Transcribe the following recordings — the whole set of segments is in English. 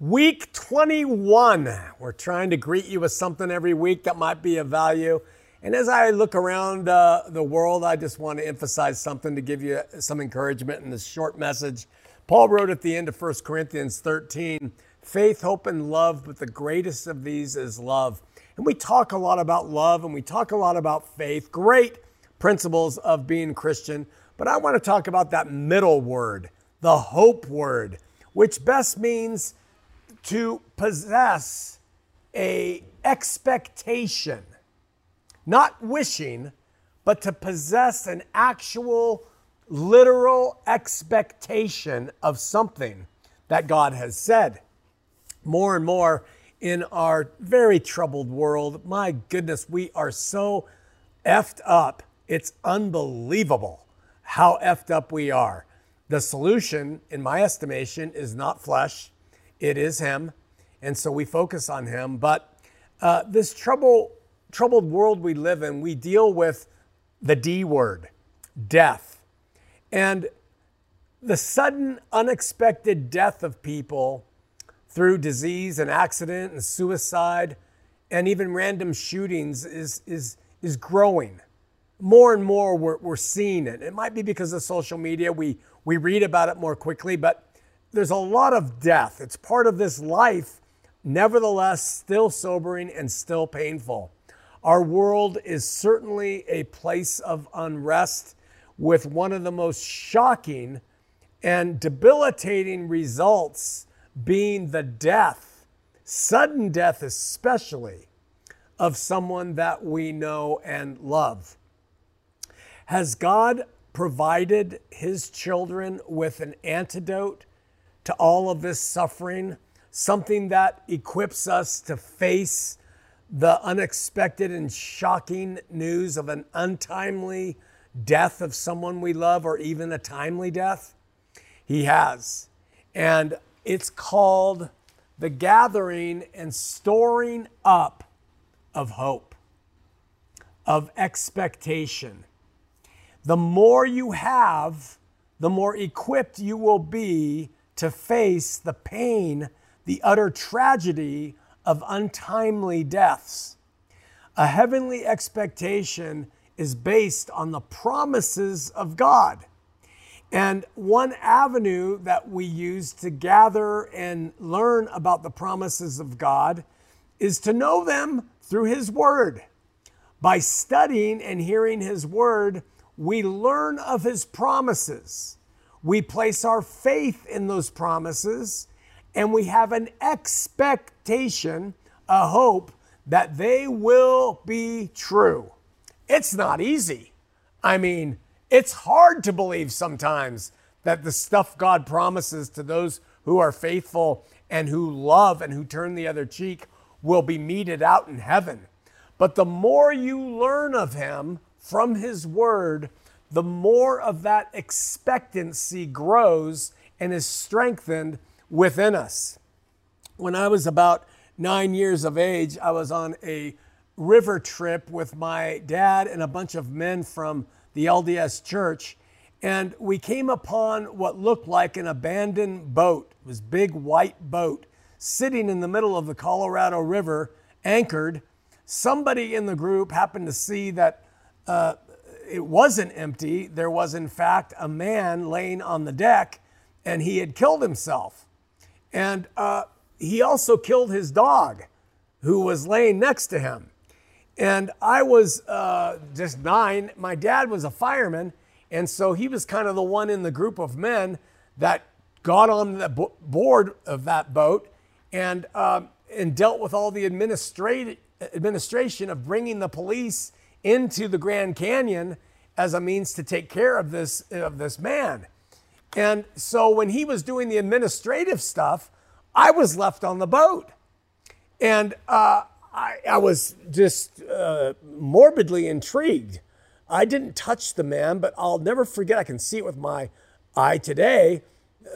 Week 21. We're trying to greet you with something every week that might be of value. And as I look around uh, the world, I just want to emphasize something to give you some encouragement in this short message. Paul wrote at the end of 1 Corinthians 13 faith, hope, and love, but the greatest of these is love. And we talk a lot about love and we talk a lot about faith, great principles of being Christian. But I want to talk about that middle word, the hope word, which best means to possess a expectation, not wishing, but to possess an actual literal expectation of something that God has said. More and more in our very troubled world, my goodness, we are so effed up. It's unbelievable how effed up we are. The solution, in my estimation, is not flesh, it is Him. And so we focus on Him. But uh, this trouble, troubled world we live in, we deal with the D word, death. And the sudden, unexpected death of people through disease and accident and suicide and even random shootings is, is, is growing. More and more, we're, we're seeing it. It might be because of social media. We, we read about it more quickly, but there's a lot of death. It's part of this life, nevertheless, still sobering and still painful. Our world is certainly a place of unrest with one of the most shocking and debilitating results being the death, sudden death especially, of someone that we know and love. Has God provided his children with an antidote to all of this suffering, something that equips us to face the unexpected and shocking news of an untimely death of someone we love or even a timely death? He has. And it's called the gathering and storing up of hope, of expectation. The more you have, the more equipped you will be to face the pain, the utter tragedy of untimely deaths. A heavenly expectation is based on the promises of God. And one avenue that we use to gather and learn about the promises of God is to know them through His Word. By studying and hearing His Word, we learn of His promises. We place our faith in those promises and we have an expectation, a hope that they will be true. It's not easy. I mean, it's hard to believe sometimes that the stuff God promises to those who are faithful and who love and who turn the other cheek will be meted out in heaven. But the more you learn of Him from His Word, the more of that expectancy grows and is strengthened within us. When I was about nine years of age, I was on a river trip with my dad and a bunch of men from the LDS church. And we came upon what looked like an abandoned boat. It was big white boat sitting in the middle of the Colorado River, anchored. Somebody in the group happened to see that uh, it wasn't empty. There was, in fact, a man laying on the deck, and he had killed himself. And uh, he also killed his dog, who was laying next to him. And I was uh, just nine. My dad was a fireman, and so he was kind of the one in the group of men that got on the board of that boat and uh, and dealt with all the administration of bringing the police into the Grand Canyon as a means to take care of this, of this man. And so when he was doing the administrative stuff, I was left on the boat. And uh, I, I, was just uh, morbidly intrigued. I didn't touch the man, but I'll never forget, I can see it with my eye today,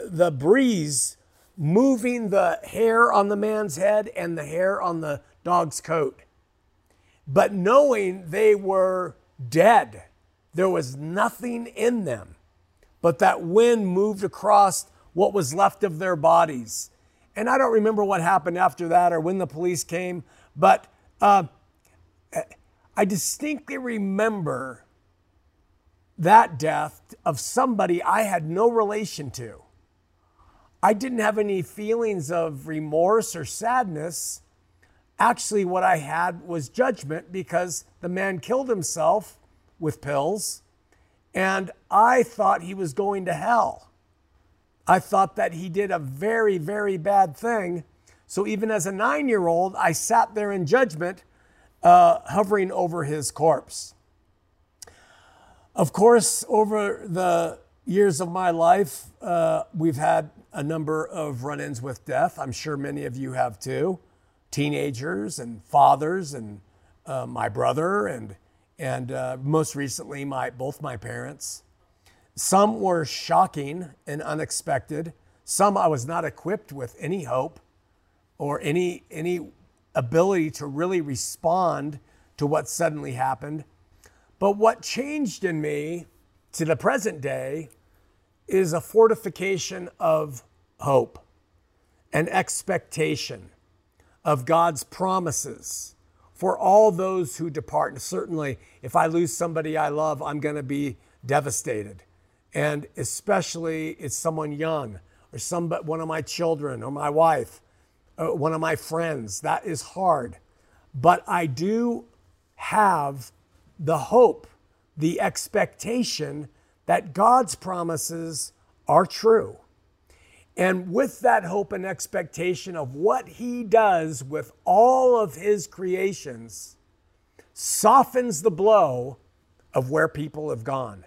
the breeze moving the hair on the man's head and the hair on the dog's coat but knowing they were dead. There was nothing in them, but that wind moved across what was left of their bodies. and I don't remember what happened after that or when the police came, but uh, I distinctly remember that death of somebody I had no relation to. I didn't have any feelings of remorse or sadness. Actually, what I had was judgment because the man killed himself with pills, and I thought he was going to hell. I thought that he did a very, very bad thing. So even as a nine year old, I sat there in judgment, uh, hovering over his corpse. Of course, over the years of my life, uh, we've had a number of run ins with death. I'm sure many of you have too. Teenagers and fathers, and uh, my brother, and, and uh, most recently, my, both my parents. Some were shocking and unexpected. Some I was not equipped with any hope or any, any ability to really respond to what suddenly happened. But what changed in me to the present day is a fortification of hope, an expectation of God's promises for all those who depart. And certainly, if I lose somebody I love, I'm going to be devastated and especially it's someone young or some one of my children or my wife, uh, one of my friends. That is hard, but I do have the hope, the expectation that God's promises are true. And with that hope and expectation of what he does with all of his creations, softens the blow of where people have gone.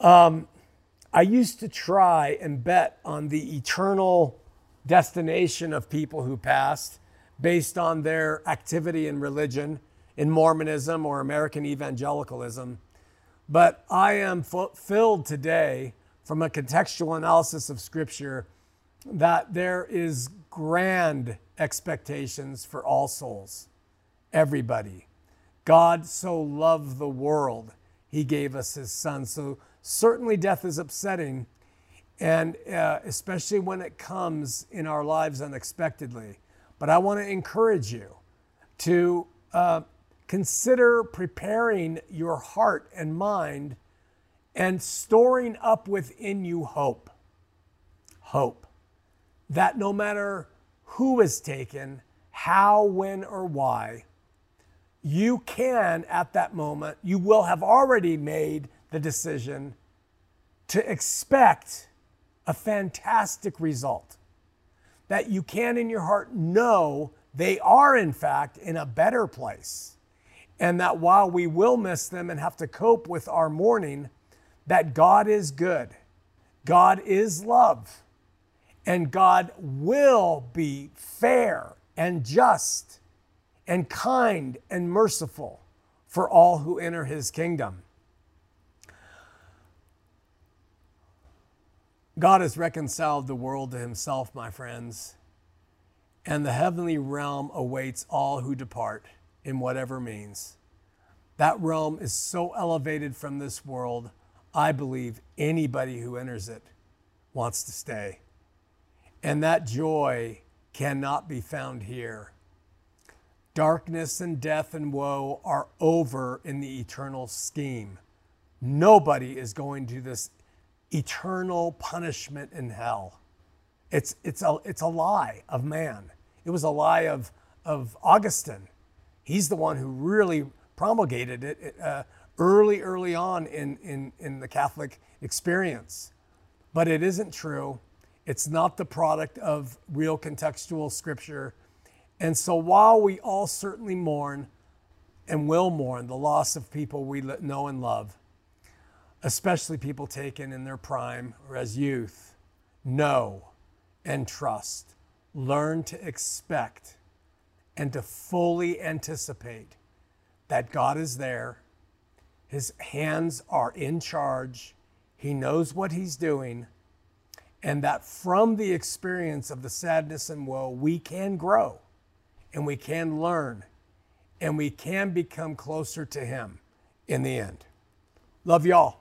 Um, I used to try and bet on the eternal destination of people who passed based on their activity in religion, in Mormonism or American evangelicalism. But I am filled today from a contextual analysis of Scripture that there is grand expectations for all souls, everybody. God so loved the world, he gave us his son. So Certainly, death is upsetting, and uh, especially when it comes in our lives unexpectedly. But I want to encourage you to uh, consider preparing your heart and mind and storing up within you hope. Hope that no matter who is taken, how, when, or why, you can at that moment, you will have already made the decision to expect a fantastic result. That you can in your heart know they are, in fact, in a better place. And that while we will miss them and have to cope with our mourning, that God is good, God is love, and God will be fair and just and kind and merciful for all who enter his kingdom. God has reconciled the world to himself, my friends, and the heavenly realm awaits all who depart in whatever means. That realm is so elevated from this world, I believe anybody who enters it wants to stay. And that joy cannot be found here. Darkness and death and woe are over in the eternal scheme. Nobody is going to this eternal punishment in hell. It's, it's, a, it's a lie of man. It was a lie of, of Augustine. He's the one who really promulgated it uh, early, early on in, in, in the Catholic experience. But it isn't true. It's not the product of real contextual scripture. And so while we all certainly mourn and will mourn the loss of people we know and love, especially people taken in their prime or as youth, know and trust, learn to expect, and to fully anticipate that God is there. His hands are in charge. He knows what He's doing. And that from the experience of the sadness and woe, we can grow and we can learn and we can become closer to Him in the end. Love y'all.